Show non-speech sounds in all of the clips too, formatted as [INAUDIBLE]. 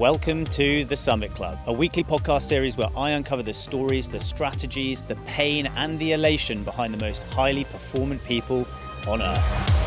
Welcome to the Summit Club, a weekly podcast series where I uncover the stories, the strategies, the pain, and the elation behind the most highly performant people on earth.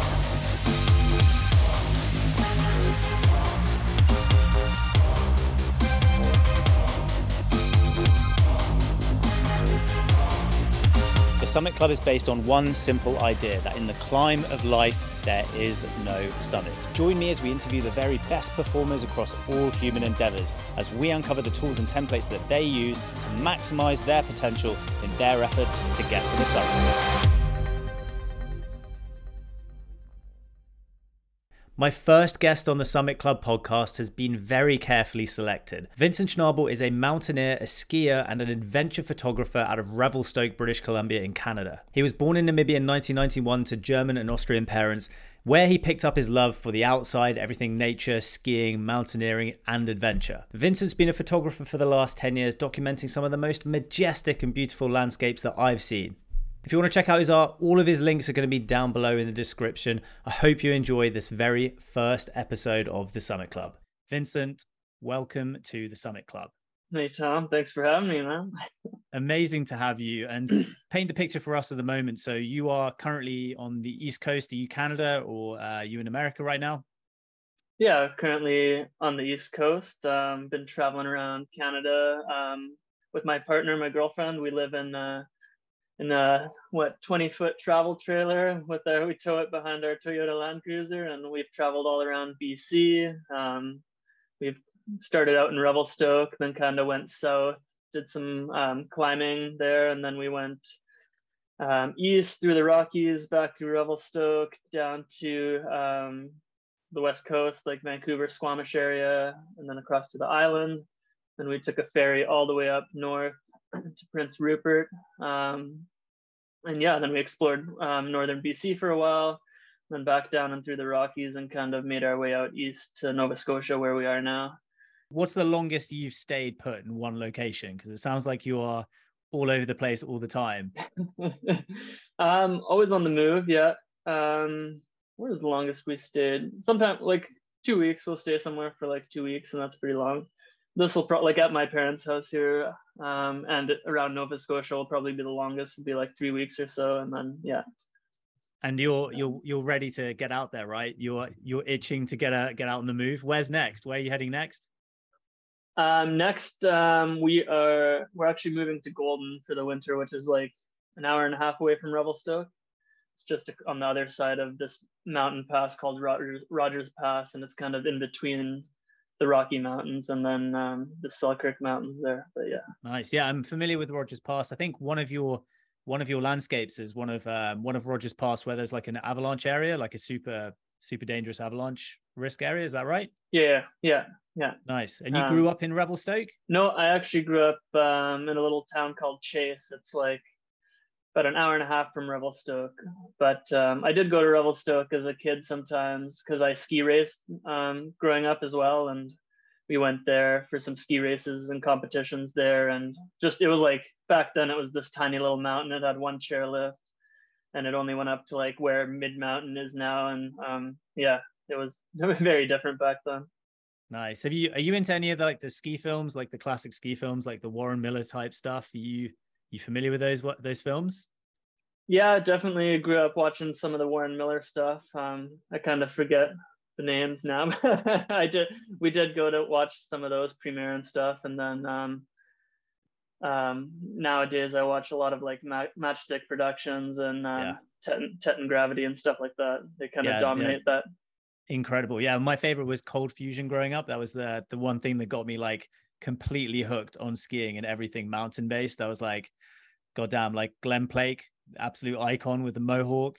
Summit Club is based on one simple idea that in the climb of life, there is no summit. Join me as we interview the very best performers across all human endeavors as we uncover the tools and templates that they use to maximize their potential in their efforts to get to the summit. My first guest on the Summit Club podcast has been very carefully selected. Vincent Schnabl is a mountaineer, a skier, and an adventure photographer out of Revelstoke, British Columbia, in Canada. He was born in Namibia in 1991 to German and Austrian parents, where he picked up his love for the outside, everything nature, skiing, mountaineering, and adventure. Vincent's been a photographer for the last 10 years, documenting some of the most majestic and beautiful landscapes that I've seen. If you want to check out his art, all of his links are going to be down below in the description. I hope you enjoy this very first episode of the Summit Club. Vincent, welcome to the Summit Club. Hey, Tom. Thanks for having me, man. Amazing to have you and [CLEARS THROAT] paint the picture for us at the moment. So, you are currently on the East Coast. Are you Canada or uh, are you in America right now? Yeah, currently on the East Coast. Um, been traveling around Canada um, with my partner, my girlfriend. We live in uh, in a what 20 foot travel trailer with our we tow it behind our Toyota Land Cruiser and we've traveled all around BC. Um, we've started out in Revelstoke, then kind of went south, did some um, climbing there, and then we went um, east through the Rockies, back through Revelstoke, down to um, the west coast, like Vancouver, Squamish area, and then across to the island. Then we took a ferry all the way up north to Prince Rupert. Um, and yeah, then we explored um, northern BC for a while, then back down and through the Rockies and kind of made our way out east to Nova Scotia, where we are now. What's the longest you've stayed put in one location? Because it sounds like you are all over the place all the time. [LAUGHS] um, always on the move, yeah. Um, where's the longest we stayed? Sometimes like two weeks, we'll stay somewhere for like two weeks, and that's pretty long this will probably like at my parents' house here, um, and around Nova Scotia will probably be the longest. It'll be like three weeks or so, and then yeah. And you're you're you're ready to get out there, right? You're you're itching to get a, get out on the move. Where's next? Where are you heading next? Um, next, um, we are we're actually moving to Golden for the winter, which is like an hour and a half away from Revelstoke. It's just on the other side of this mountain pass called Rogers, Rogers Pass, and it's kind of in between the Rocky Mountains and then um, the Selkirk Mountains there. But yeah, nice. Yeah, I'm familiar with Rogers Pass. I think one of your one of your landscapes is one of um, one of Rogers Pass where there's like an avalanche area, like a super super dangerous avalanche risk area. Is that right? Yeah, yeah, yeah. Nice. And you um, grew up in Revelstoke? No, I actually grew up um, in a little town called Chase. It's like about an hour and a half from Revelstoke. But um, I did go to Revelstoke as a kid sometimes because I ski raced um, growing up as well, and we went there for some ski races and competitions there. And just it was like back then it was this tiny little mountain. It had one chairlift, and it only went up to like where Mid Mountain is now. And um, yeah, it was [LAUGHS] very different back then. Nice. Have you are you into any of the, like the ski films, like the classic ski films, like the Warren Miller type stuff? Are you you familiar with those what those films? Yeah, definitely grew up watching some of the Warren Miller stuff. Um, I kind of forget the names now. [LAUGHS] I did. We did go to watch some of those premiere and stuff, and then um, um, nowadays I watch a lot of like ma- Matchstick Productions and um, yeah. Teton Gravity and stuff like that. They kind of yeah, dominate yeah. that. Incredible. Yeah, my favorite was Cold Fusion growing up. That was the the one thing that got me like completely hooked on skiing and everything mountain based. I was like, goddamn, like Glen Plake, absolute icon with the mohawk.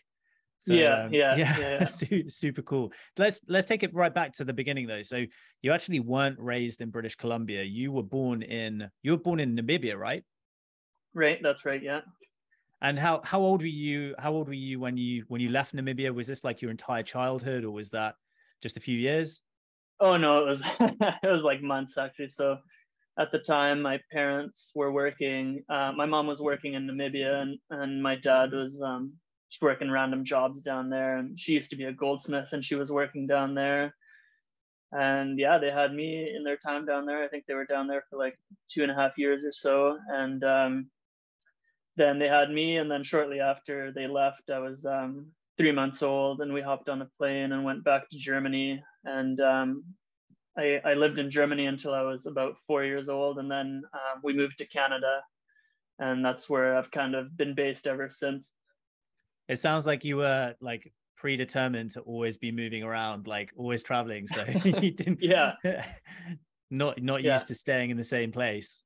So, yeah, um, yeah, [LAUGHS] yeah, yeah, [LAUGHS] super cool. Let's let's take it right back to the beginning though. So you actually weren't raised in British Columbia. You were born in you were born in Namibia, right? Right, that's right. Yeah. And how how old were you? How old were you when you when you left Namibia? Was this like your entire childhood, or was that just a few years? Oh no, it was [LAUGHS] it was like months actually. So at the time my parents were working uh, my mom was working in namibia and, and my dad was um, just working random jobs down there and she used to be a goldsmith and she was working down there and yeah, they had me in their time down there. I think they were down there for like two and a half years or so, and um, then they had me. And then shortly after they left, I was um, three months old, and we hopped on a plane and went back to Germany. And um, I, I, lived in Germany until I was about four years old, and then uh, we moved to Canada, and that's where I've kind of been based ever since. It sounds like you were like predetermined to always be moving around, like always traveling. So [LAUGHS] you didn't, [LAUGHS] yeah, [LAUGHS] not not yeah. used to staying in the same place.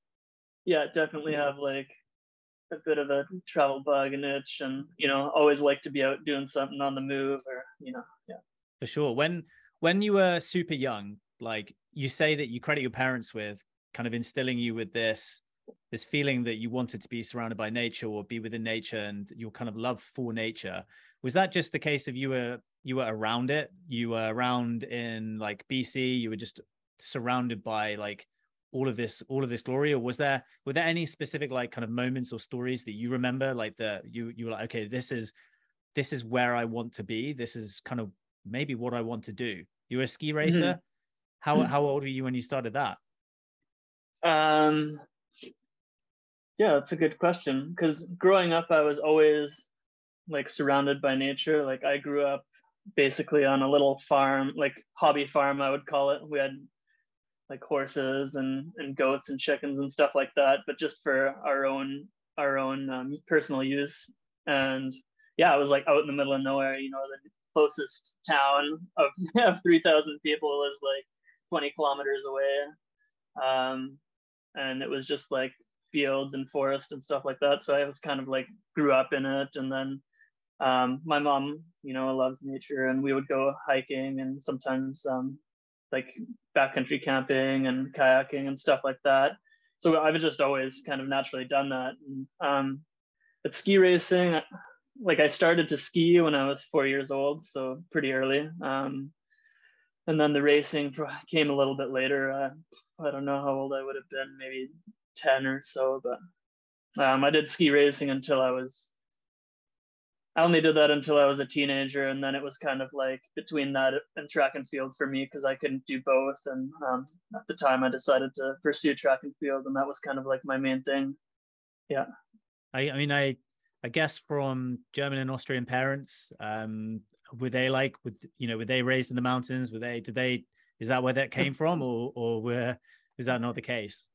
Yeah, definitely have like a bit of a travel bug and itch, and you know, always like to be out doing something on the move, or you know, yeah. For sure. When when you were super young, like you say that you credit your parents with kind of instilling you with this this feeling that you wanted to be surrounded by nature or be within nature and your kind of love for nature. Was that just the case of you were you were around it? You were around in like bc you were just surrounded by like all of this all of this glory? Or was there were there any specific like kind of moments or stories that you remember like that you you were like okay this is this is where i want to be. This is kind of maybe what i want to do. You were a ski racer? mm-hmm. How how old were you when you started that um yeah that's a good question because growing up i was always like surrounded by nature. Like I grew up basically on a little farm, like hobby farm, I would call it. We had like horses and, and goats and chickens and stuff like that, but just for our own our own um, personal use. And yeah, I was like out in the middle of nowhere. You know, the closest town of, [LAUGHS] of 3,000 people was like 20 kilometers away. Um, and it was just like fields and forest and stuff like that. So I was kind of like grew up in it. And then um, my mom, you know, loves nature, and we would go hiking and sometimes um, like backcountry camping and kayaking and stuff like that. So I've just always kind of naturally done that. Um, but ski racing, like I started to ski when I was four years old, so pretty early. Um, and then the racing came a little bit later. Uh, I don't know how old I would have been, maybe 10 or so, but um, I did ski racing until I was I only did that until I was a teenager, and then it was kind of like between that and track and field for me because I couldn't do both. And um, at the time, I decided to pursue track and field, and that was kind of like my main thing. Yeah. I, I mean, I I guess from German and Austrian parents, um, were they like, with you know, were they raised in the mountains? Were they? Did they? Is that where that came from, or or were was that not the case?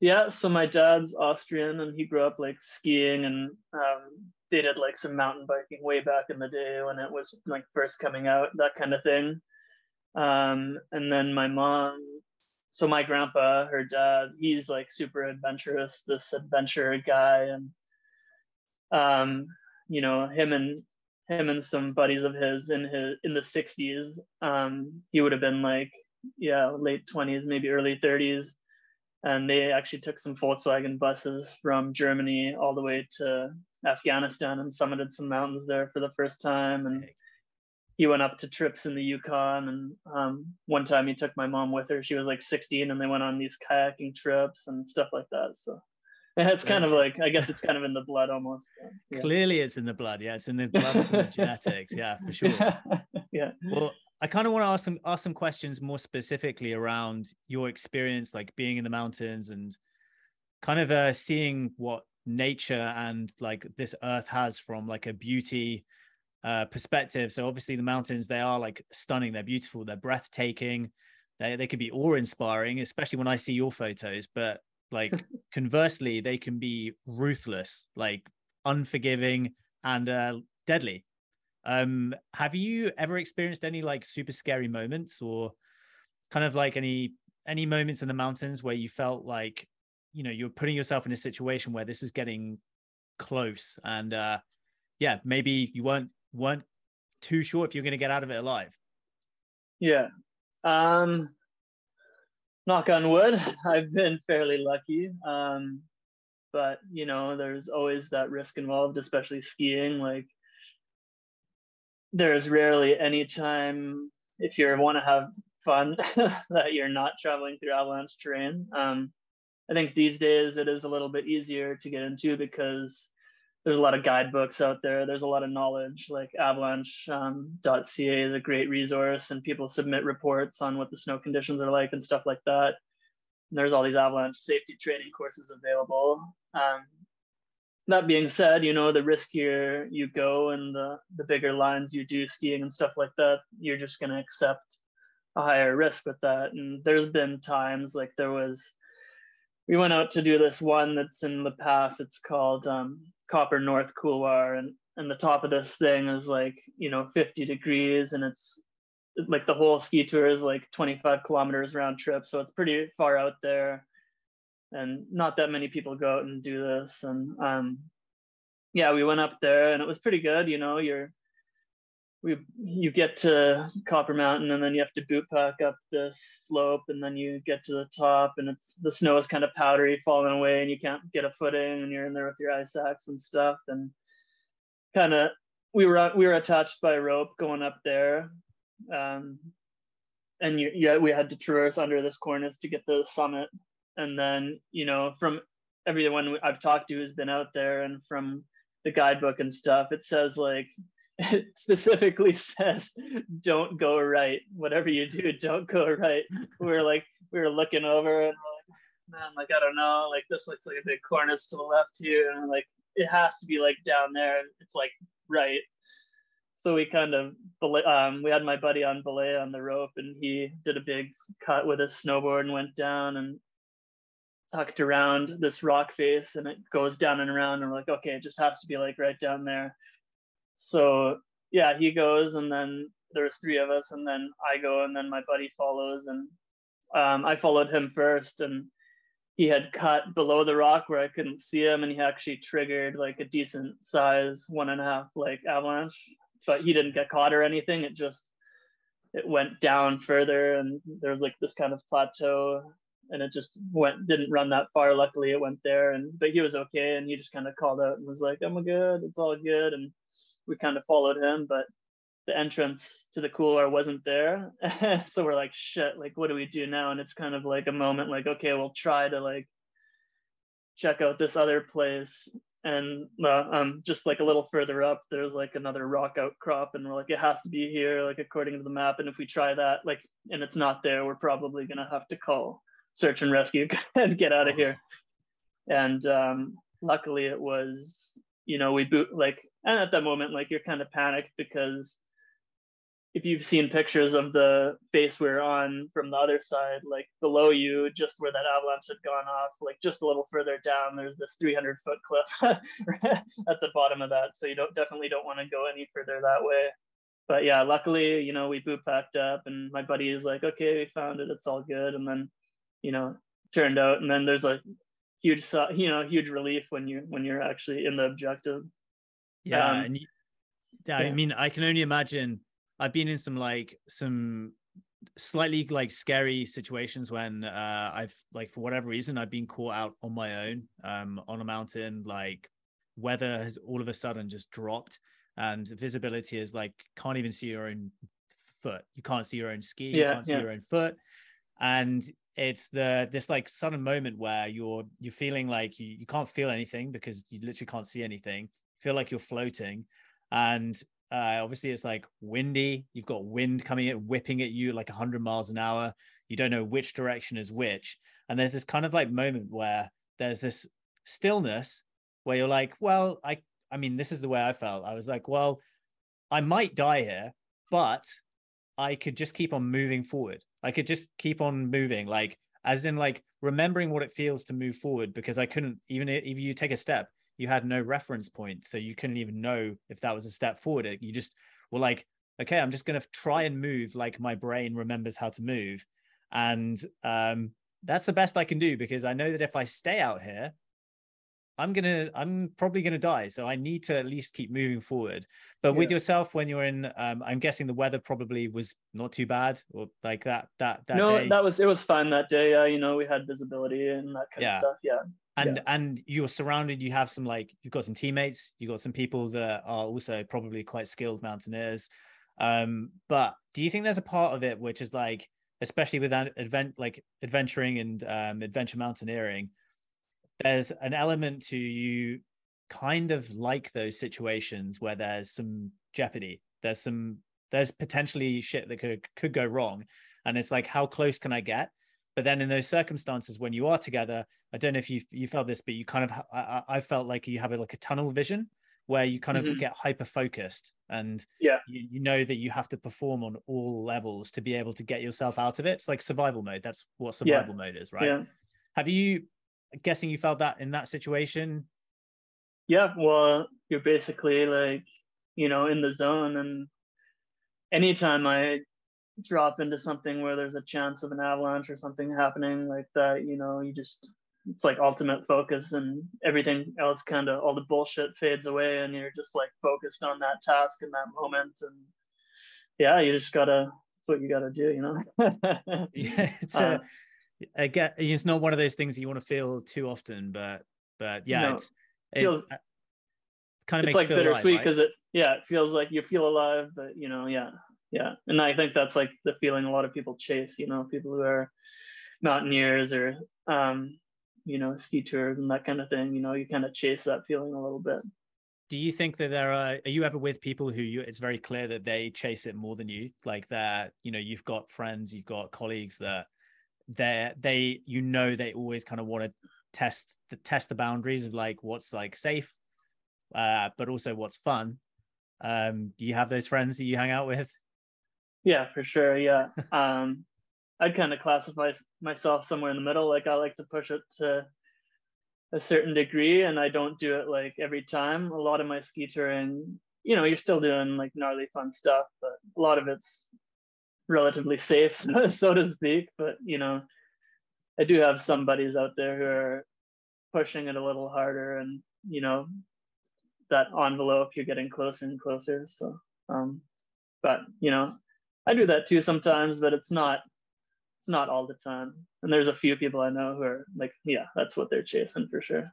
Yeah, so my dad's Austrian, and he grew up like skiing and um, they did like some mountain biking way back in the day when it was like first coming out, that kind of thing. Um, and then my mom, so my grandpa, her dad, he's like super adventurous, this adventure guy, and um, you know him and him and some buddies of his in his in the 60s. Um, he would have been like yeah late 20s, maybe early 30s and they actually took some Volkswagen buses from Germany all the way to Afghanistan and summited some mountains there for the first time. And he went up to trips in the Yukon. And um, one time he took my mom with her. She was like 16, and they went on these kayaking trips and stuff like that. So [LAUGHS] it's kind of like I guess it's kind of in the blood almost. Yeah. Clearly, it's in the blood. Yeah, it's in the blood. It's in the [LAUGHS] genetics. Yeah, for [LAUGHS] sure. yeah. Well, I kind of want to ask some ask some questions more specifically around your experience, like being in the mountains and kind of uh, seeing what nature and like this earth has from like a beauty uh, perspective. So obviously the mountains they are like stunning, they're beautiful, they're breathtaking, they they could be awe inspiring, especially when I see your photos. But like conversely, they can be ruthless, like unforgiving and uh, deadly. Um, have you ever experienced any like super scary moments or kind of like any any moments in the mountains where you felt like you know you're putting yourself in a situation where this was getting close and uh yeah maybe you weren't weren't too sure if you're going to get out of it alive yeah um knock on wood [LAUGHS] i've been fairly lucky um but you know there's always that risk involved especially skiing like there's rarely any time if you want to have fun [LAUGHS] that you're not traveling through avalanche terrain. Um, I think these days it is a little bit easier to get into because there's a lot of guidebooks out there. There's a lot of knowledge. Like avalanche.ca um, is a great resource, and people submit reports on what the snow conditions are like and stuff like that. And there's all these avalanche safety training courses available. Um, that being said, you know, the riskier you go and the, the bigger lines you do skiing and stuff like that, you're just going to accept a higher risk with that. And there's been times like there was, we went out to do this one that's in the past. It's called um, Copper North Couloir, and and the top of this thing is like you know 50 degrees, and it's like the whole ski tour is like 25 kilometers round trip, so it's pretty far out there, and not that many people go out and do this. And um, yeah, we went up there, and it was pretty good. You know, you're we you get to Copper Mountain and then you have to boot pack up this slope and then you get to the top and it's the snow is kind of powdery falling away and you can't get a footing and you're in there with your ice axe and stuff. And kind of we were we were attached by rope going up there um, and you, yeah we had to traverse under this cornice to get to the summit. And then you know from everyone I've talked to who's been out there and from the guidebook and stuff it says like it [LAUGHS] specifically says don't go right. Whatever you do don't go right. We were like we were looking over and like man like i don't know. Like this looks like a big cornice to the left here. And like it has to be like down there. It's like right. So we kind of um, we had my buddy on belay on the rope and he did a big cut with his snowboard and went down and tucked around this rock face and it goes down and around. And we're like okay it just has to be like right down there so yeah, he goes, and then there's three of us, and then I go, and then my buddy follows, and um, I followed him first, and he had cut below the rock where I couldn't see him, and he actually triggered like a decent size one and a half like avalanche, but he didn't get caught or anything. It just it went down further, and there was like this kind of plateau, and it just went didn't run that far. Luckily, it went there, and but he was okay, and he just kind of called out and was like, "I'm good, it's all good," and we kind of followed him, but the entrance to the couloir wasn't there. [LAUGHS] so we're like, shit, like, what do we do now? And it's kind of like a moment like, okay, we'll try to like check out this other place. And uh, um, just like a little further up, there's like another rock outcrop, and we're like, it has to be here, like according to the map. And if we try that, like, and it's not there, we're probably gonna have to call search and rescue [LAUGHS] and get out of here. And um, luckily, it was, you know, we boot like and at that moment like you're kind of panicked because if you've seen pictures of the face we're on from the other side like below you just where that avalanche had gone off like just a little further down there's this 300 foot cliff [LAUGHS] at the bottom of that. So you don't definitely don't want to go any further that way. But yeah luckily you know we boot packed up and my buddy is like okay we found it. It's all good. And then you know turned out. And then there's a huge you know huge relief when you when you're actually in the objective yeah, um, and yeah, yeah, I mean, I can only imagine. I've been in some like some slightly like scary situations when uh I've like for whatever reason I've been caught out on my own um on a mountain like weather has all of a sudden just dropped and visibility is like can't even see your own foot. You can't see your own ski yeah, you can't see your own foot. And it's the this like sudden moment where you're you're feeling like you, you can't feel anything because you literally can't see anything feel like you're floating. And uh, obviously, it's like windy. You've got wind coming in, whipping at you like 100 miles an hour. You don't know which direction is which. And there's this kind of like moment where there's this stillness where you're like, well, I, I mean, this is the way I felt. I was like, well, I might die here, but I could just keep on moving forward. I could just keep on moving, like as in like remembering what it feels to move forward because I couldn't even if you take a step, you had no reference point so you couldn't even know if that was a step forward. You just were like okay i'm just going to try and move like my brain remembers how to move. And um, that's the best i can do because i know that if i stay out here i'm gonna i'm probably gonna die. So i need to at least keep moving forward. But yeah. with yourself when you're in um, i'm guessing the weather probably was not too bad or like that that that no day. that was it was fine that day. Uh, you know we had visibility and that kind yeah. of stuff. Yeah and yeah. and you're surrounded you have some like you've got some teammates you've got some people that are also probably quite skilled mountaineers um but do you think there's a part of it which is like especially with that advent like adventuring and um, adventure mountaineering there's an element to you kind of like those situations where there's some jeopardy. There's some there's potentially shit that could could go wrong, and it's like how close can I get? But then in those circumstances when you are together, I don't know if you you felt this, but you kind of I, I felt like you have a, like a tunnel vision where you kind of mm-hmm. get hyper focused and yeah you, you know that you have to perform on all levels to be able to get yourself out of it it's like survival mode that's what survival yeah. mode is right yeah. have you guessing you felt that in that situation yeah well you're basically like you know in the zone and anytime i drop into something where there's a chance of an avalanche or something happening like that you know you just it's like ultimate focus and everything else kind of all the bullshit fades away and you're just like focused on that task in that moment and yeah you just gotta that's what you gotta do you know? [LAUGHS] [LAUGHS] Yeah it's uh, a, I get it's not one of those things you want to feel too often but but yeah no, it's it, feels, it kind of it's like bittersweet because right? it yeah it feels like you feel alive but you know yeah yeah. And i think that's like the feeling a lot of people chase you know people who are mountaineers or um you know ski tours and that kind of thing you know you kind of chase that feeling a little bit. Do you think that there are are you ever with people who you it's very clear that they chase it more than you? Like that you know you've got friends you've got colleagues that they they you know they always kind of want to test the test the boundaries of like what's like safe uh but also what's fun. Um do you have those friends that you hang out with yeah for sure yeah [LAUGHS] um I'd kind of classify myself somewhere in the middle. Like I like to push it to a certain degree, and I don't do it like every time. A lot of my ski touring, you know, you're still doing like gnarly fun stuff, but a lot of it's relatively safe, [LAUGHS] so to speak. But you know, I do have some buddies out there who are pushing it a little harder, and you know, that envelope you're getting closer and closer. So, um, but you know, I do that too sometimes, but it's not it's not all the time. And there's a few people I know who are like, yeah, that's what they're chasing for sure.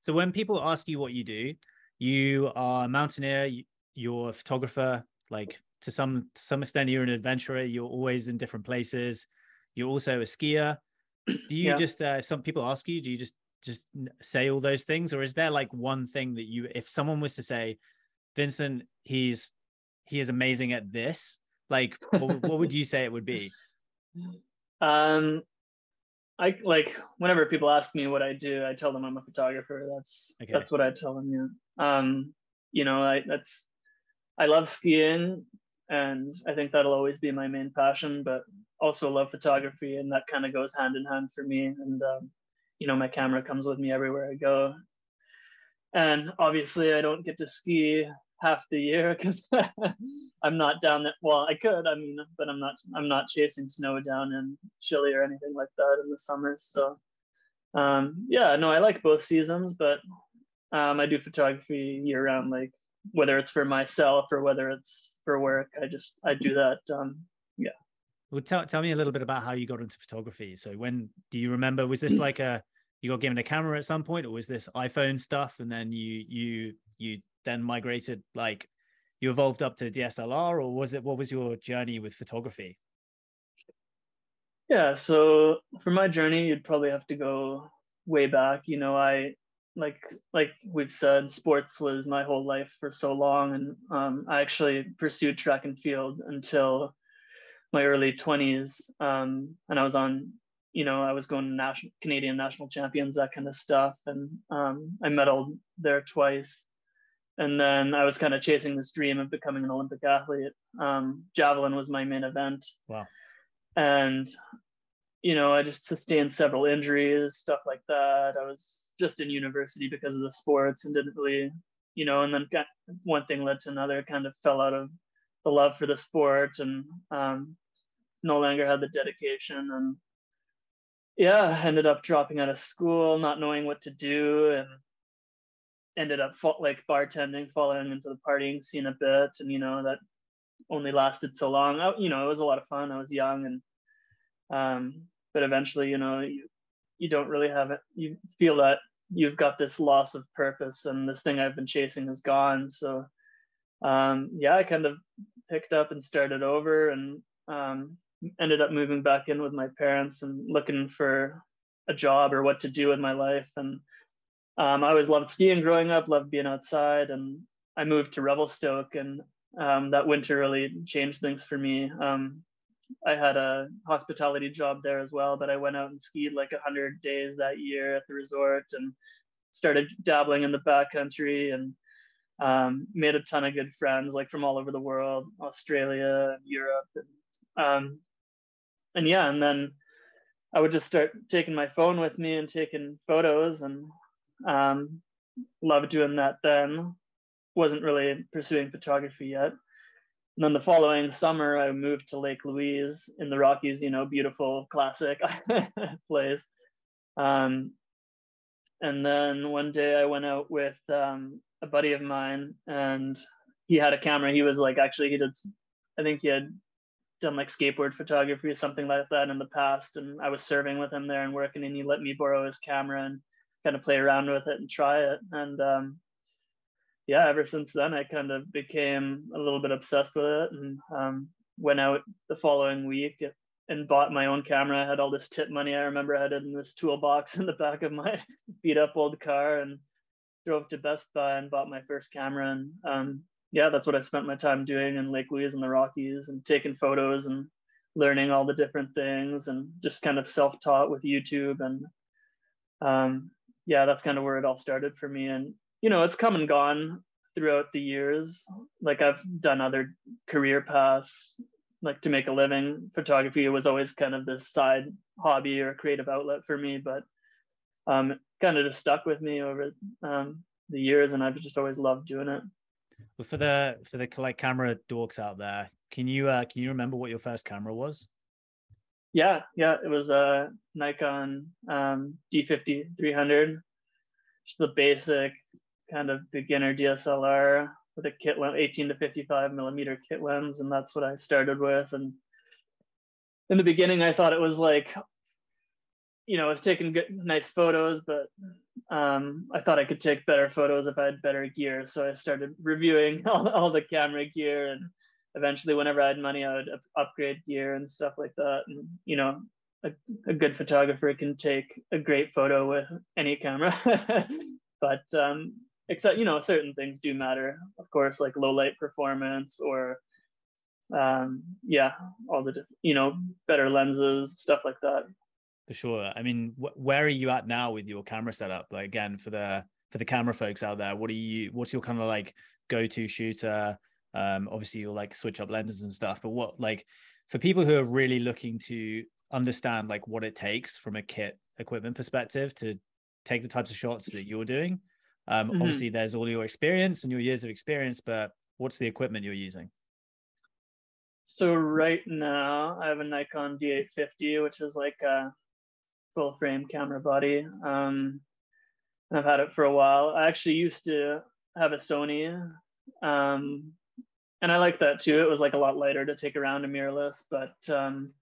So when people ask you what you do, you are a mountaineer, you're a photographer, like to some to some extent you're an adventurer, you're always in different places. You're also a skier. [CLEARS THROAT] Do you yeah. just uh, some people ask you, do you just just say all those things or is there like one thing that you if someone was to say Vincent he's he is amazing at this like what, what would you say it would be [LAUGHS] um, I like whenever people ask me what I do, I tell them I'm a photographer. That's okay. that's what I tell them. Yeah. Um, you know, I that's I love skiing, and I think that'll always be my main passion. But also love photography, and that kind of goes hand in hand for me. And um, you know, my camera comes with me everywhere I go. And obviously, I don't get to ski half the year because [LAUGHS] I'm not down there. Well, I could, I mean, but I'm not. I'm not chasing snow down in Chile or anything like that in the summers. So, um, yeah, no, I like both seasons, but um, I do photography year round. Like whether it's for myself or whether it's for work, I just I do that. Um, yeah. Well, tell tell me a little bit about how you got into photography. So when do you remember? Was this like a you got given a camera at some point, or was this iPhone stuff, and then you you you then migrated like you evolved up to DSLR or was it what was your journey with photography? Yeah, so for my journey you'd probably have to go way back. You know, I like like we've said sports was my whole life for so long and um, I actually pursued track and field until my early 20s um, and I was on you know, I was going to national Canadian national champions, that kind of stuff. And um, I medaled there twice and then I was kind of chasing this dream of becoming an Olympic athlete. Um, javelin was my main event. Wow. And, you know, I just sustained several injuries, stuff like that. I was just in university because of the sports and didn't really, you know, and then got, one thing led to another, kind of fell out of the love for the sport and um, no longer had the dedication. And yeah, ended up dropping out of school, not knowing what to do. And ended up like bartending, falling into the partying scene a bit, and you know that only lasted so long. I, you know, it was a lot of fun. I was young, and um, but eventually, you know, you you don't really have it. You feel that you've got this loss of purpose, and this thing I've been chasing is gone. So, um, yeah, I kind of picked up and started over, and um, ended up moving back in with my parents and looking for a job or what to do with my life and um, I always loved skiing growing up, loved being outside, and I moved to Revelstoke, and um, that winter really changed things for me. Um, I had a hospitality job there as well, but I went out and skied like 100 days that year at the resort and started dabbling in the backcountry and um, made a ton of good friends, like from all over the world, Australia, Europe, and, um, and yeah, and then I would just start taking my phone with me and taking photos, and um, loved doing that then. Wasn't really pursuing photography yet. And then the following summer, I moved to Lake Louise in the Rockies, you know, beautiful, classic [LAUGHS] place. Um, and then one day I went out with um, a buddy of mine and he had a camera. He was like, actually, he did, I think he had done like skateboard photography or something like that in the past. And I was serving with him there and working, and he let me borrow his camera and kind of play around with it and try it. And um, yeah, ever since then, I kind of became a little bit obsessed with it and um, went out the following week and bought my own camera. I had all this tip money. I remember I had in this toolbox [LAUGHS] in the back of my beat up old car and drove to Best Buy and bought my first camera. And um, yeah, that's what I spent my time doing in Lake Louise and the Rockies and taking photos and learning all the different things and just kind of self taught with YouTube. And um, yeah, that's kind of where it all started for me. And you know, it's come and gone throughout the years. Like I've done other career paths, like to make a living. Photography was always kind of this side hobby or creative outlet for me, but um, kind of just stuck with me over um, the years, and I've just always loved doing it. Well, for the for the like camera dorks out there, can you uh, can you remember what your first camera was? Yeah, yeah, it was a Nikon um, D50 300, just the basic kind of beginner DSLR with a kit lens, 18 to 55 millimeter kit lens, and that's what I started with. And in the beginning, I thought it was like, you know, I was taking good, nice photos, but um, I thought I could take better photos if I had better gear. So I started reviewing [LAUGHS] all, all the camera gear, and eventually, whenever I had money, I would upgrade gear and stuff like that. And you know, a, a good photographer can take a great photo with any camera. [LAUGHS] but um, except you know certain things do matter. Of course like low light performance or um yeah all the you know better lenses stuff like that. For sure. I mean wh- where are you at now with your camera setup? Like again for the for the camera folks out there what are you what's your kind of like go-to shooter um obviously you'll like switch up lenses and stuff but what like for people who are really looking to understand like what it takes from a kit equipment perspective to take the types of shots that you're doing um, mm-hmm. Obviously, there's all your experience and your years of experience, but what's the equipment you're using? So right now, I have a Nikon D850, which is like a full frame camera body. Um, I've had it for a while. I actually used to have a Sony, um, and I like that too. It was like a lot lighter to take around a mirrorless, but um,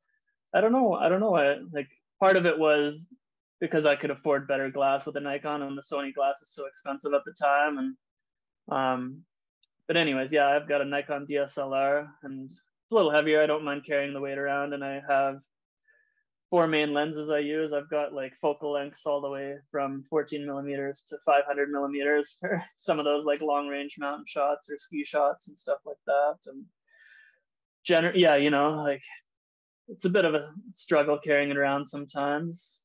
I don't know. I don't know why. Like part of it was because I could afford better glass with a Nikon and the Sony glass is so expensive at the time. And um, but anyways, yeah, I've got a Nikon DSLR and it's a little heavier. I don't mind carrying the weight around, and I have four main lenses I use. I've got like focal lengths all the way from 14 millimeters to 500 millimeters [LAUGHS] for some of those like long range mountain shots or ski shots and stuff like that. And gener- yeah, you know, like it's a bit of a struggle carrying it around sometimes.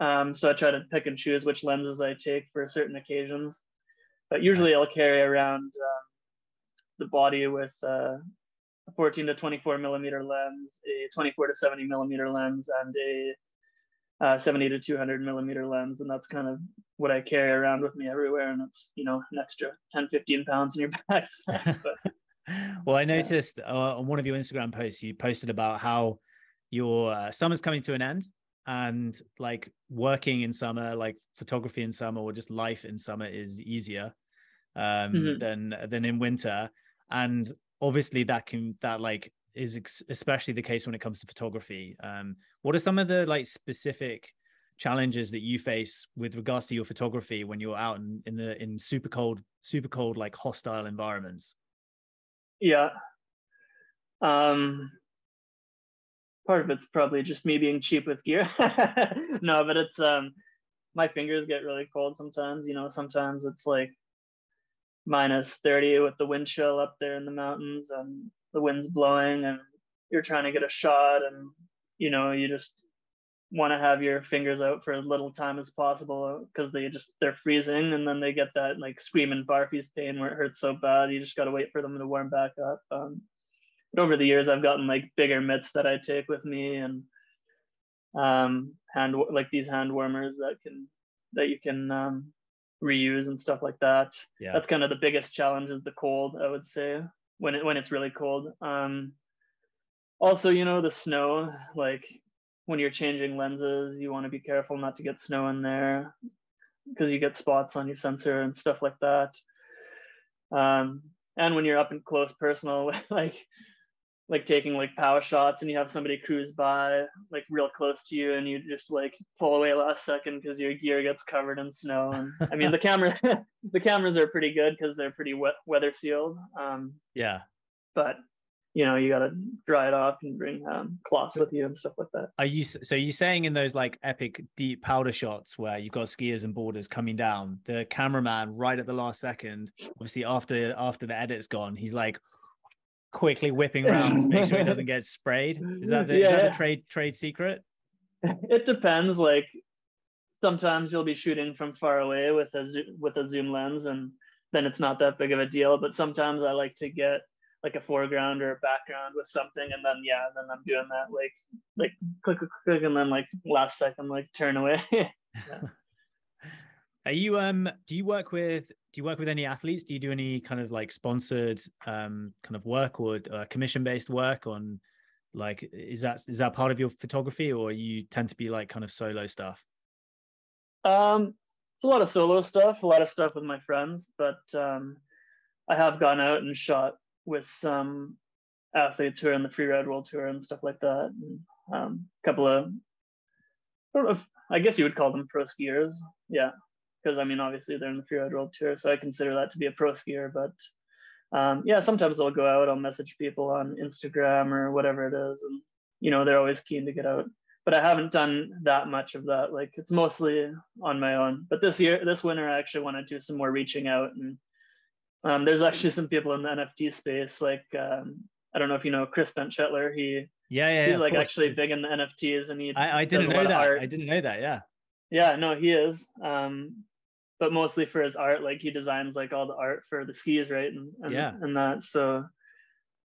Um, so I try to pick and choose which lenses I take for certain occasions. But usually I'll carry around um, the body with uh, 14 to 24 millimeter lens, a 24 to 70 millimeter lens, and a uh, 70 to 200 millimeter lens. And that's kind of what I carry around with me everywhere. And it's, you know, an extra 10, 15 pounds in your [LAUGHS] back. [LAUGHS] well, I noticed yeah. uh, on one of your Instagram posts, you posted about how your uh, summer's coming to an end and like working in summer like photography in summer or just life in summer is easier um mm-hmm. than than in winter and obviously that can that like is ex- especially the case when it comes to photography um what are some of the like specific challenges that you face with regards to your photography when you're out in, in the in super cold super cold like hostile environments yeah um part of it's probably just me being cheap with gear. [LAUGHS] no, but it's um my fingers get really cold sometimes. You know, sometimes it's like minus 30 with the wind chill up there in the mountains and the wind's blowing and you're trying to get a shot and you know you just want to have your fingers out for as little time as possible because they just they're freezing and then they get that like screaming barfies pain where it hurts so bad you just got to wait for them to warm back up. Um, but over the years i've gotten like bigger mitts that i take with me and um hand like these hand warmers that can that you can um, reuse and stuff like that. Yeah. That's kind of the biggest challenge is the cold i would say when it when it's really cold. Um also you know the snow like when you're changing lenses you want to be careful not to get snow in there because you get spots on your sensor and stuff like that. Um and when you're up and close personal [LAUGHS] like like taking like power shots and you have somebody cruise by like real close to you and you just like pull away last second because your gear gets covered in snow and [LAUGHS] i mean the camera [LAUGHS] the cameras are pretty good because they're pretty wet weather sealed um yeah. but you know you got to dry it off and bring um, cloths with you and stuff like that. Are you so you're saying in those like epic deep powder shots where you've got skiers and boarders coming down the cameraman right at the last second obviously after after the edit's gone he's like quickly whipping around to make sure he doesn't [LAUGHS] get sprayed. Is that the, yeah. is that the trade trade secret? It depends. Like sometimes you'll be shooting from far away with a with a zoom lens, and then it's not that big of a deal. But sometimes I like to get like a foreground or a background with something, and then yeah, then I'm doing that like like click click click, and then like last second like turn away. [LAUGHS] yeah. Are you um do you work with do you work with any athletes? Do you do any kind of like sponsored um kind of work or uh, commission based work on like is that is that part of your photography or you tend to be like kind of solo stuff? Um it's a lot of solo stuff, a lot of stuff with my friends, but um I have gone out and shot with some athletes who are in the free ride world tour and stuff like that. And, um, a couple of I don't know if I guess you would call them pro skiers. Yeah because I mean, obviously they're in the freeride world tour, so I consider that to be a pro skier. But um, yeah, sometimes I'll go out, I'll message people on Instagram or whatever it is, and you know they're always keen to get out. But I haven't done that much of that. Like it's mostly on my own. But this year, this winter, I actually want to do some more reaching out, and um, there's actually some people in the NFT space. Like um, I don't know if you know Chris Benchetler. He yeah, yeah, he's like actually big in the NFTs, and he I, I didn't know that. I didn't know that. Yeah. Yeah, no, he is. Um, but mostly for his art like he designs like all the art for the skis right and and, yeah. and that so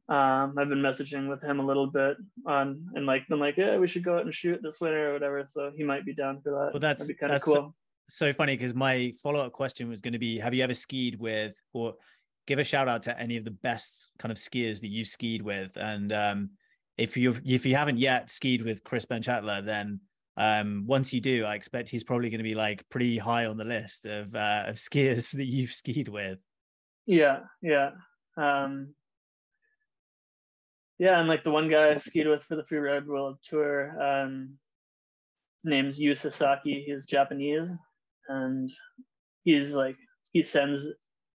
um i've been messaging with him a little bit on and like been like yeah we should go out and shoot this winter or whatever so he might be down for that. Well that's kind of cool so, so funny because my follow-up question was going to be have you ever skied with or give a shout out to any of the best kind of skiers that you skied with? And um if you if you haven't yet skied with chris benchetler then um, once you do, I expect he's probably going to be like pretty high on the list of uh, of skiers [LAUGHS] that you've skied with. Yeah, yeah, um, yeah, and like the one guy I skied with for the Free Ride World Tour, um, his name's Yu Sasaki. He's Japanese, and he's like he sends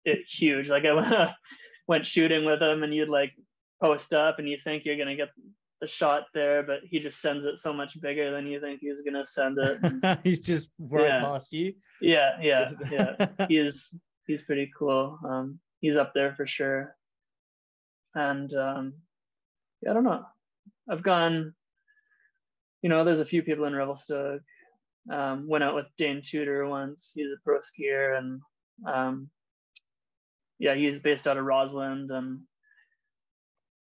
it huge. Like I went, [LAUGHS] went shooting with him, and you'd like post up, and you think you're gonna get the shot there, but he just sends it so much bigger than you think he's gonna send it. [LAUGHS] he's just right yeah. past you. Yeah, yeah, yeah. [LAUGHS] he's he's pretty cool. Um, he's up there for sure. And um, yeah, I don't know. I've gone. You know, there's a few people in Revelstoke. Um, went out with Dane Tudor once. He's a pro skier, and um, yeah, he's based out of Rossland, and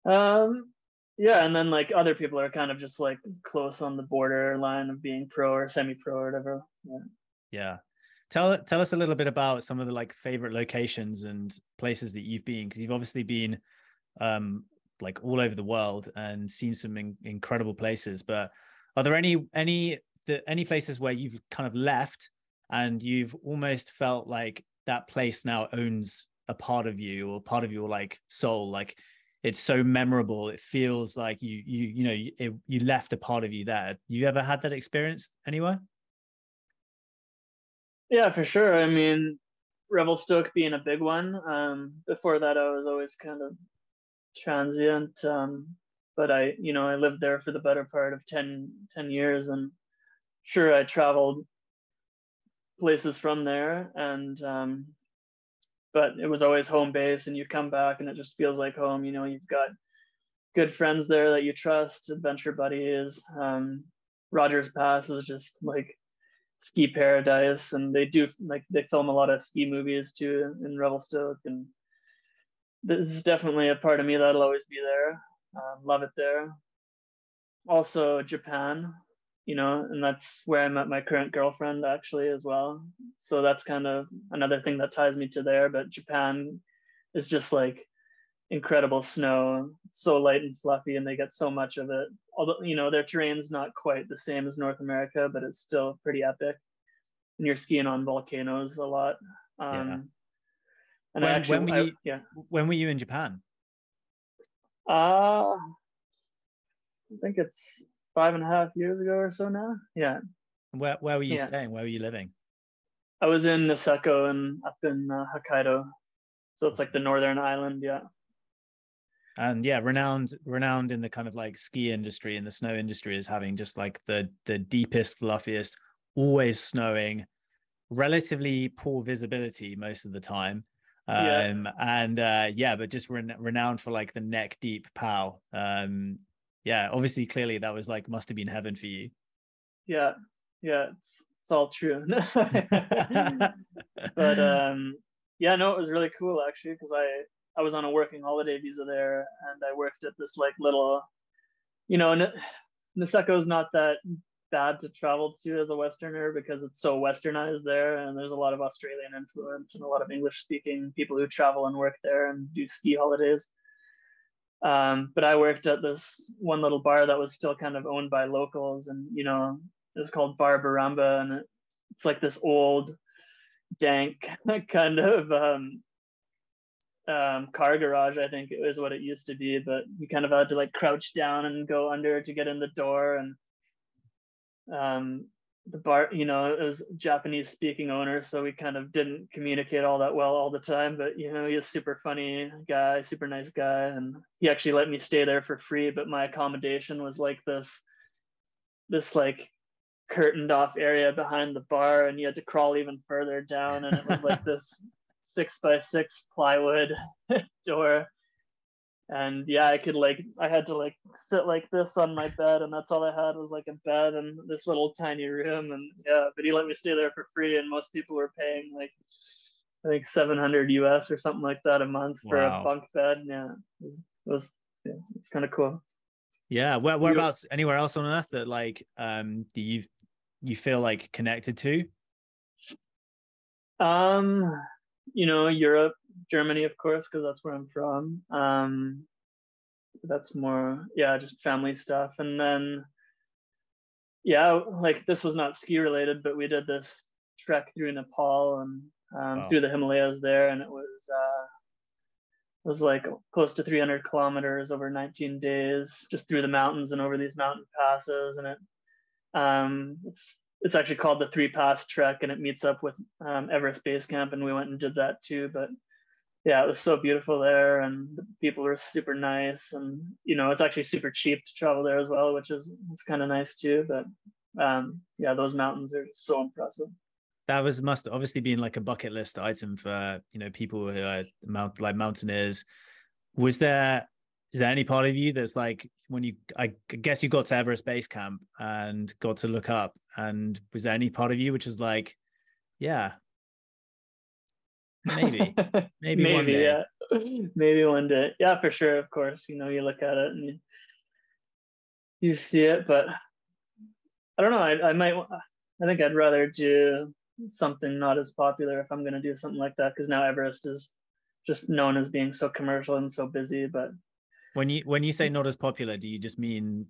um, yeah and then like other people are kind of just like close on the border line of being pro or semi-pro or whatever. Yeah. Yeah. Tell tell us a little bit about some of the like favorite locations and places that you've been because you've obviously been um like all over the world and seen some in- incredible places but are there any any the any places where you've kind of left and you've almost felt like that place now owns a part of you or part of your like soul? Like it's so memorable. It feels like you you you know it, you left a part of you there. You ever had that experience anywhere? Yeah for sure. I mean revelstoke being a big one um before that i was always kind of transient um but i you know i lived there for the better part of 10 10 years and sure i traveled places from there, and um, but it was always home base, and you come back and it just feels like home. You know, you've got good friends there that you trust, adventure buddies. Um, Rogers Pass is just like ski paradise, and they do like they film a lot of ski movies too in Revelstoke, and this is definitely a part of me that'll always be there. Um, love it there. Also Japan, you know, and that's where I met my current girlfriend actually as well. So that's kind of another thing that ties me to there. But Japan is just like incredible snow, so light and fluffy, and they get so much of it. Although you know their terrain's not quite the same as North America, but it's still pretty epic. And you're skiing on volcanoes a lot. Um, yeah. And when, actually, when were you, I, yeah. When were you in Japan? Uh, I think it's five and a half years ago or so now. Yeah. Where Where were you yeah. staying? Where were you living? I was in Niseko and up in uh, Hokkaido, so it's like the northern island. Yeah and yeah renowned renowned in the kind of like ski industry and the snow industry is having just like the the deepest fluffiest always snowing relatively poor visibility most of the time um yeah. and uh yeah but just re- renowned for like the neck deep pow um yeah obviously clearly that was like must have been heaven for you yeah yeah it's it's all true [LAUGHS] but [LAUGHS] um yeah no it was really cool actually because i I was on a working holiday visa there, and I worked at this like little, you know, N- [SIGHS] Niseko is not that bad to travel to as a Westerner because it's so westernized there, and there's a lot of Australian influence and a lot of English-speaking people who travel and work there and do ski holidays. Um, but I worked at this one little bar that was still kind of owned by locals, and you know, it was called Bar Baramba, and it, it's like this old, dank [LAUGHS] kind of um, um, car garage, I think it was what it used to be, but we kind of had to like crouch down and go under to get in the door. And um, the bar, you know, it was Japanese speaking owner, so we kind of didn't communicate all that well all the time. But you know, he's a super funny guy, super nice guy, and he actually let me stay there for free. But my accommodation was like this, this like curtained off area behind the bar, and you had to crawl even further down, and it was like [LAUGHS] this six by six plywood [LAUGHS] door. And yeah, I could like I had to like sit like this on my bed, and that's all I had was like a bed and this little tiny room. And yeah, but he let me stay there for free, and most people were paying like I think 700 US or something like that a month for wow. a bunk bed. Yeah, it was it was, yeah, it's kind of cool. Yeah, where whereabouts anywhere else on earth that like um do you you feel like connected to? Um, you know, Europe, Germany, of course, because that's where I'm from. Um, that's more, yeah, just family stuff. And then, yeah, like this was not ski related, but we did this trek through Nepal and um, wow. through the Himalayas there, and it was uh, it was like close to 300 kilometers over 19 days, just through the mountains and over these mountain passes, and it um, it's it's actually called the Three Pass Trek, and it meets up with um, Everest Base Camp, and we went and did that too. But yeah, it was so beautiful there, and the people were super nice, and you know, it's actually super cheap to travel there as well, which is it's kind of nice too. But um, yeah, those mountains are so impressive. That was must obviously been like a bucket list item for you know people who are mount like mountaineers. Was there is there any part of you that's like when you i guess you got to everest base camp and got to look up and was there any part of you which was like yeah. Maybe. Maybe, [LAUGHS] maybe one day. yeah. Maybe one day. Yeah for sure of course. You know you look at it and you, you see it but i don't know. I, I might i think i'd rather do something not as popular if i'm going to do something like that because now everest is just known as being so commercial and so busy but when you when you say mm. not as popular, do you just mean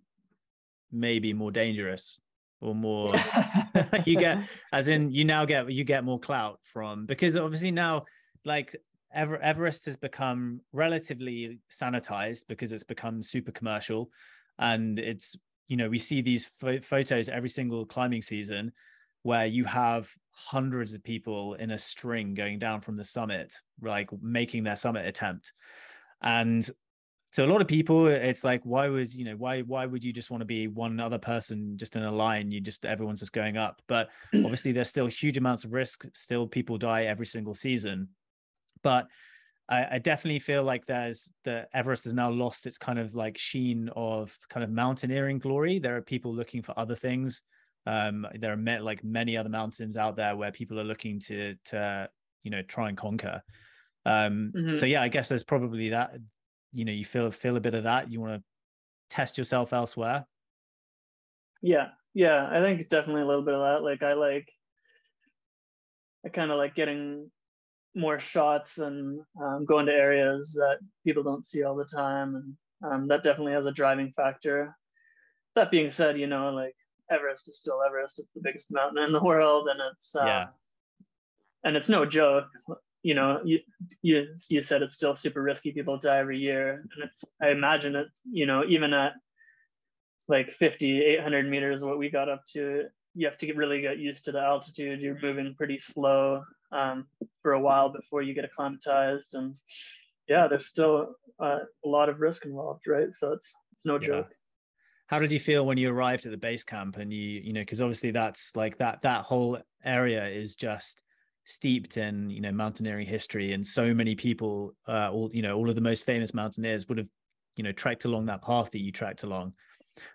maybe more dangerous or more [LAUGHS] [LAUGHS] you get as in [LAUGHS] you now get you get more clout from because obviously now like Ever, Everest has become relatively sanitized because it's become super commercial. And it's you know we see these ph- photos every single climbing season where you have hundreds of people in a string going down from the summit like making their summit attempt. And so a lot of people it's like why was you know why why would you just want to be one other person just in a line you just everyone's just going up but [CLEARS THROAT] obviously there's still huge amounts of risk still people die every single season but I, I, definitely feel like there's the Everest has now lost its kind of like sheen of kind of mountaineering glory. There are people looking for other things. Um, there are like many other mountains out there where people are looking to to you know try and conquer. Um, mm-hmm. So yeah, I guess there's probably that. You know, you feel feel a bit of that. You want to test yourself elsewhere. Yeah, yeah, I think definitely a little bit of that. Like I like, I kind of like getting more shots and um, going to areas that people don't see all the time, and um, that definitely has a driving factor. That being said, you know, like Everest is still Everest. It's the biggest mountain in the [LAUGHS] world, and it's uh, yeah. and it's no joke. You know, you you you said it's still super risky. People die every year, and it's I imagine it. You know, even at like 50, 800 meters, what we got up to, you have to get really get used to the altitude. You're moving pretty slow um, for a while before you get acclimatized, and yeah, there's still uh, a lot of risk involved, right? So it's it's no yeah. joke. How did you feel when you arrived at the base camp and you you know because obviously that's like that that whole area is just steeped in you know mountaineering history and so many people uh, all you know all of the most famous mountaineers would have you know trekked along that path that you trekked along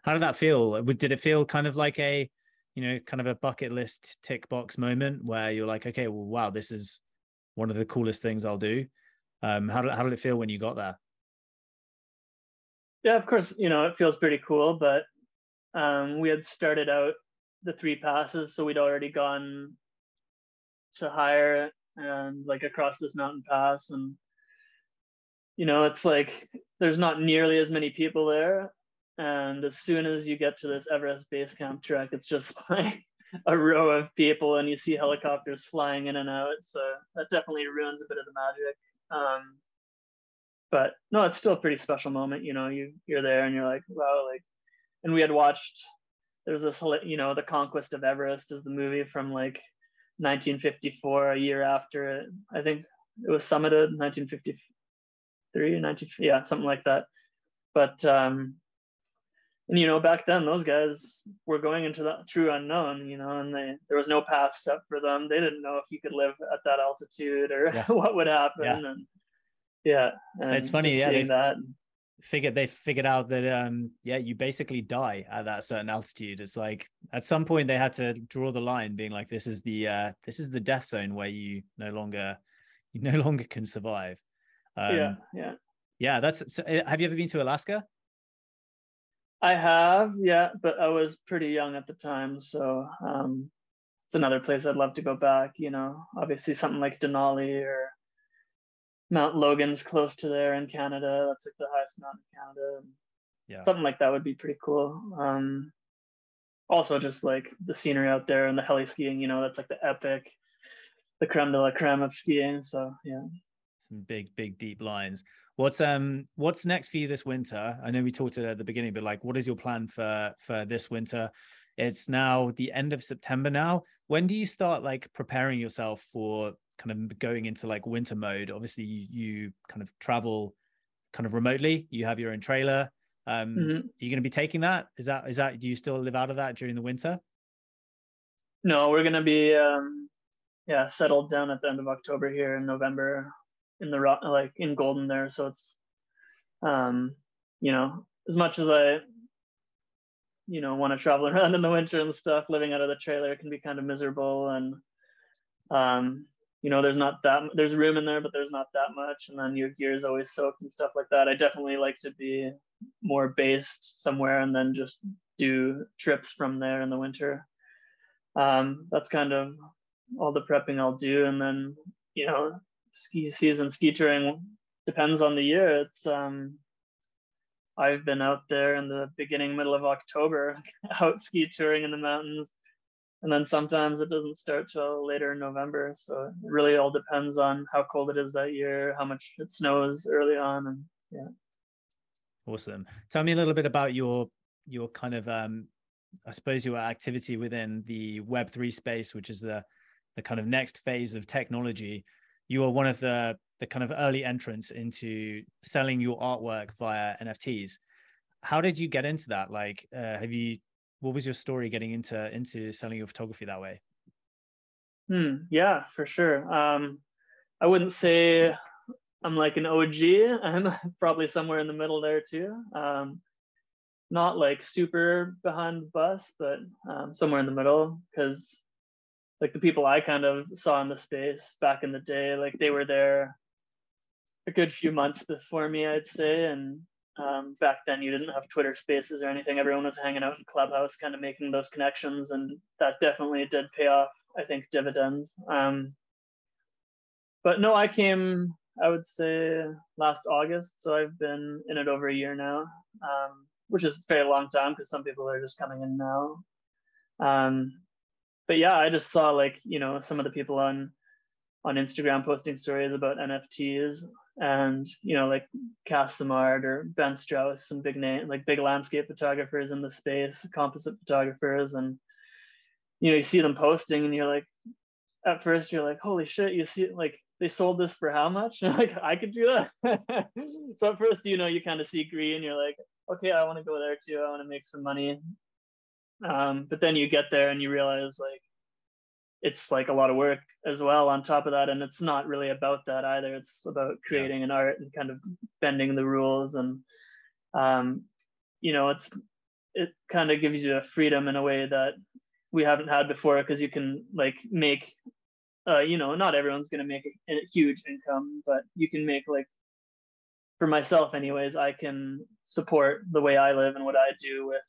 how did that feel did it feel kind of like a you know, kind of a bucket list tick box moment where you're like, okay, well, wow, this is one of the coolest things I'll do. Um, how did how did it feel when you got there? Yeah, of course, you know, it feels pretty cool, but um, we had started out the three passes, so we'd already gone to hire and like across this mountain pass and you know it's like there's not nearly as many people there and as soon as you get to this Everest base camp trek, it's just [LAUGHS] like a row of people and you see helicopters flying in and out. So that definitely ruins a bit of the magic. Um, but no, it's still a pretty special moment. You know, you you're there and you're like, wow, like, and we had watched. there's this, you know, the Conquest of Everest is the movie from like 1954, a year after it. I think it was summited 1953, 19, yeah, something like that. But um, and you know back then those guys were going into the true unknown you know and they there was no path set for them they didn't know if you could live at that altitude or yeah. [LAUGHS] what would happen yeah. and yeah and it's funny yeah that figured they figured out that um yeah you basically die at that certain altitude. It's like at some point they had to draw the line being like this is the uh this is the death zone where you no longer you no longer can survive. Um, yeah yeah. yeah that's so, uh, have you ever been to alaska? I have, yeah, but I was pretty young at the time, so um, it's another place I'd love to go back. You know, obviously something like Denali or Mount Logan's close to there in Canada. That's like the highest mountain in Canada. Yeah, something like that would be pretty cool. Um, also, just like the scenery out there and the heli skiing. You know, that's like the epic, the creme de la creme of skiing. So yeah, some big, big, deep lines. What's um what's next for you this winter? I know we talked at the beginning, but like, what is your plan for for this winter? It's now the end of September now. When do you start like preparing yourself for kind of going into like winter mode? Obviously, you, you kind of travel kind of remotely. You have your own trailer. Um, mm-hmm. Are you going to be taking that? Is that is that? Do you still live out of that during the winter? No, we're going to be um, yeah settled down at the end of October here in November in the like in golden there so it's um you know as much as i you know want to travel [LAUGHS] around in the winter and stuff living out of the trailer can be kind of miserable and um you know there's not that there's room in there but there's not that much and then your gear is always soaked and stuff like that i definitely like to be more based somewhere and then just do trips from there in the winter um that's kind of all the prepping i'll do and then you know ski season, ski touring depends on the year. It's um, I've been out there in the beginning, middle of October, [LAUGHS] out ski touring in the mountains, and then sometimes it doesn't start till later in November. So it really all depends on how cold it is that year, how much it snows early on, and yeah. Awesome. Tell me a little bit about your your kind of um, I suppose your activity within the Web three space, which is the the kind of next phase of technology you are one of the the kind of early entrance into selling your artwork via NFTs. How did you get into that? Like, uh, have you? What was your story getting into into selling your photography that way? Hmm. Yeah, for sure. Um, I wouldn't say I'm like an OG. I'm [LAUGHS] probably somewhere in the middle there too. Um, not like super behind the bus, but um, somewhere in the middle because like the people I kind of saw in the space back in the day, like they were there a good few months before me, I'd say. And um, back then, you didn't have Twitter Spaces or anything. Everyone was hanging out in Clubhouse, kind of making those connections, and that definitely did pay off. I think dividends. Um, but no, I came. I would say last August, so I've been in it over a year now, um, which is a very long time because some people are just coming in now. Um, but yeah, I just saw like you know some of the people on on Instagram posting stories about NFTs and you know like Cath Simard or Ben Strauss, some big name like big landscape photographers in the space, composite photographers, and you know you see them posting and you're like, at first you're like, holy shit, you see like they sold this for how much? [LAUGHS] like I could do that. [LAUGHS] so at first you know you kind of see green, you're like, okay, I want to go there too. I want to make some money. Um, but then you get there and you realize like it's like a lot of work as well on top of that and it's not really about that either it's about creating yeah. an art and kind of bending the rules and um, you know it's it kind of gives you a freedom in a way that we haven't had before because you can like make uh, you know not everyone's going to make a, a huge income but you can make like for myself anyways i can support the way i live and what i do with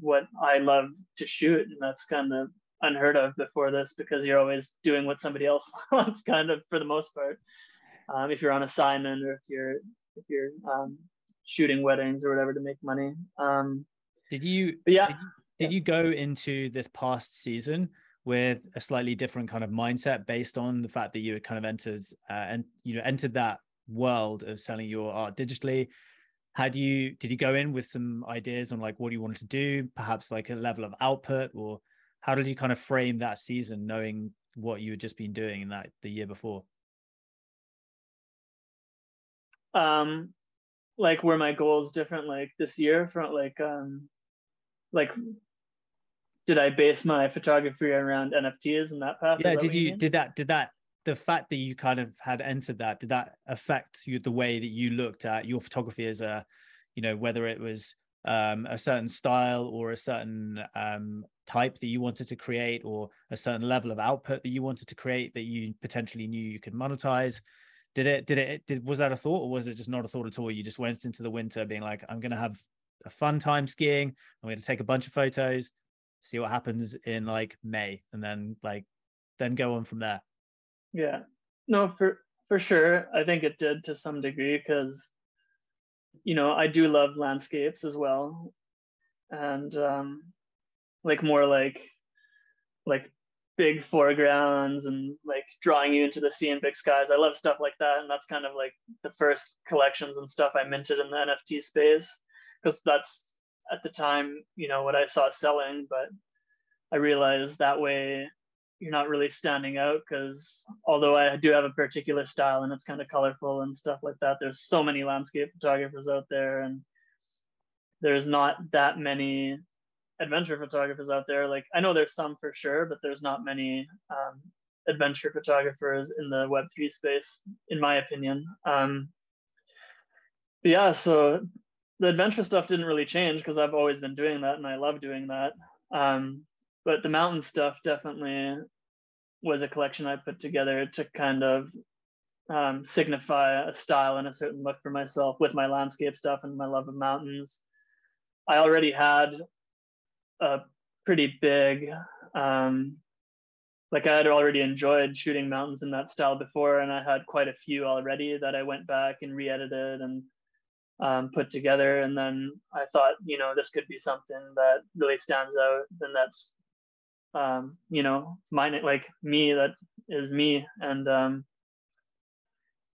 what i love to shoot and that's kind of unheard of before this because you're always doing what somebody else [LAUGHS] wants, kind of for the most part. Um, if you're on assignment or if you're if you're um, shooting weddings or whatever to make money. Um, did you? yeah. Did you, did you go into this past season with a slightly different kind of mindset based on the fact that you had kind of entered uh, and you know entered that world of selling your art digitally? How do you did you go in with some ideas on like what you wanted to do, perhaps like a level of output or how did you kind of frame that season knowing what you had just been doing in that the year before? Um like were my goals different like this year from like um like did i base my photography around nfts and that path? Yeah did you, you did that did that the fact that you kind of had entered that did that affect you the way that you looked at your photography as a you know whether it was um, a certain style or a certain um, type that you wanted to create or a certain level of output that you wanted to create that you potentially knew you could monetize. Did it did it did was that a thought or was it just not a thought at all? You just went into the winter being like i'm going to have a fun time skiing. I'm going to take a bunch of photos see what happens in like may and then like then go on from there. Yeah. No for for sure. I think it did to some degree because you know, I do love landscapes as well, and um, like more like like big foregrounds and like drawing you into the sea and big skies. I love stuff like that, and that's kind of like the first collections and stuff I minted in the NFT space because that's at the time, you know, what I saw selling. But I realized that way you're not really standing out because although I do have a particular style and it's kind of colorful and stuff like that, there's so many landscape photographers out there and there's not that many adventure photographers out there. Like I know there's some for sure, but there's not many um, adventure photographers in the Web3 space, in my opinion. Um, yeah, so the adventure stuff didn't really change because I've always been doing that and I love doing that. Um, but the mountain stuff definitely was a collection I put together to kind of um, signify a style and a certain look for myself with my landscape stuff and my love of mountains. I already had a pretty big, um, like I had already enjoyed shooting mountains in that style before, and I had quite a few already that I went back and re-edited and um, put together. And then I thought, you know, this could be something that really stands out, and that's um, you know, mine like me that is me. And um,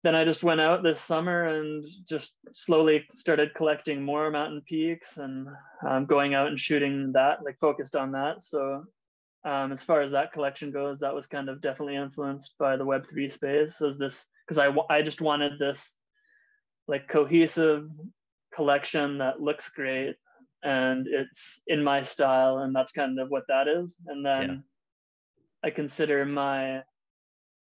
then I just went out this summer and just slowly started collecting more mountain peaks and um, going out and shooting that, like focused on that. So um, as far as that collection goes, that was kind of definitely influenced by the Web3 space as this because I I just wanted this like cohesive collection that looks great and it's in my style and that's kind of what that is. And then yeah. i consider my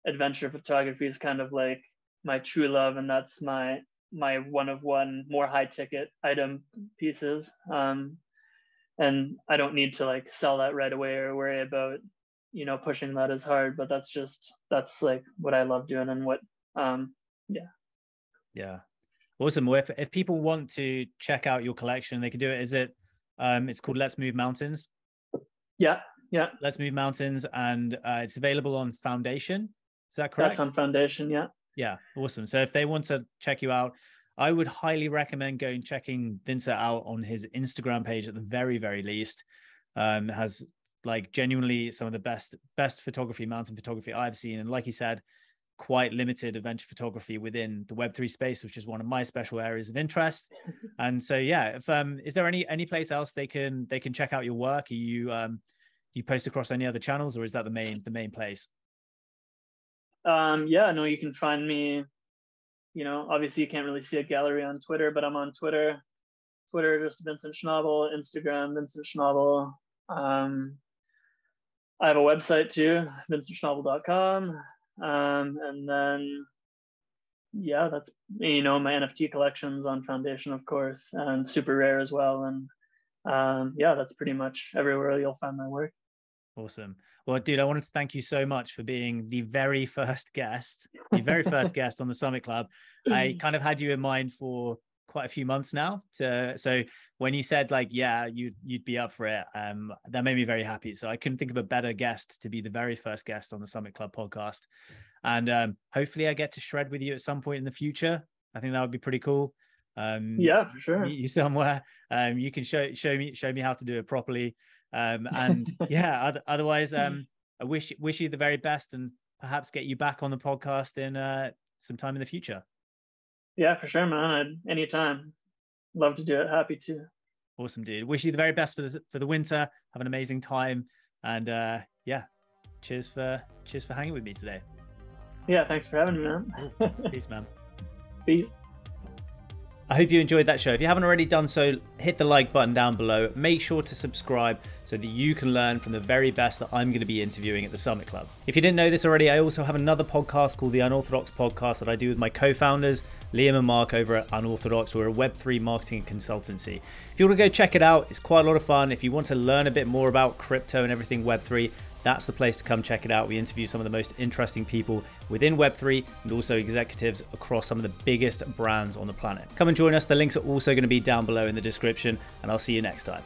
adventure photography is kind of like my true love and that's my my one of one more high ticket item pieces. Um and i don't need to like sell that right away or worry about you know pushing that as hard but that's just that's like what i love doing and what um yeah. Yeah awesome well if, if people want to check out your collection they can do it is it um it's called let's move mountains yeah yeah let's move mountains and uh, it's available on foundation is that correct? That's on Foundation, yeah. Yeah, awesome. So if they want to check you out, I would highly recommend going checking Vincent out on his Instagram page at the very, very least. Um, has like genuinely some of the best best photography, mountain photography I've seen, and like he said, quite limited adventure photography within the Web3 space, which is one of my special areas of interest. [LAUGHS] and so, yeah, if um, is there any any place else they can they can check out your work? Are you um, you post across any other channels, or is that the main the main place? Um, yeah, no, you can find me. You know, obviously you can't really see a gallery on Twitter, but I'm on Twitter. Twitter, just Vincent Schnabl. Instagram, Vincent Schnabl. Um, I have a website too, vincentschnabl.com. Um, and then, yeah, that's you know my NFT collections on Foundation, of course, and SuperRare as well. And um, yeah, that's pretty much everywhere you'll find my work. Awesome. Well, dude, I wanted to thank you so much for being the very [LAUGHS] first guest, the very first [LAUGHS] guest on the Summit Club. I [LAUGHS] kind of had you in mind for quite a few months now. To, so when you said like, yeah, you'd you'd be up for it, um, that made me very happy. So I couldn't think of a better guest to be the very first guest on the Summit Club podcast. And um, hopefully, I get to shred with you at some point in the future. I think that would be pretty cool. Um, yeah, for sure. You, you somewhere. Um, you can show show me show me how to do it properly. Um, and [LAUGHS] yeah, otherwise, um, I wish wish you the very best, and perhaps get you back on the podcast in uh, some time in the future. Yeah, for sure, man. I'd, anytime. Love to do it. Happy to. Awesome, dude. Wish you the very best for the for the winter. Have an amazing time, and uh, yeah, cheers for cheers for hanging with me today. Yeah, thanks for having me, man. Peace, man. [LAUGHS] Peace. I hope you enjoyed that show. If you haven't already done so, hit the like button down below. Make sure to subscribe so that you can learn from the very best that I'm going to be interviewing at the Summit Club. If you didn't know this already, I also have another podcast called the Unorthodox Podcast that I do with my co founders, Liam and Mark over at Unorthodox. We're a Web3 marketing consultancy. If you want to go check it out, it's quite a lot of fun. If you want to learn a bit more about crypto and everything Web3, that's the place to come check it out. We interview some of the most interesting people within Web3 and also executives across some of the biggest brands on the planet. Come and join us. The links are also going to be down below in the description, and I'll see you next time.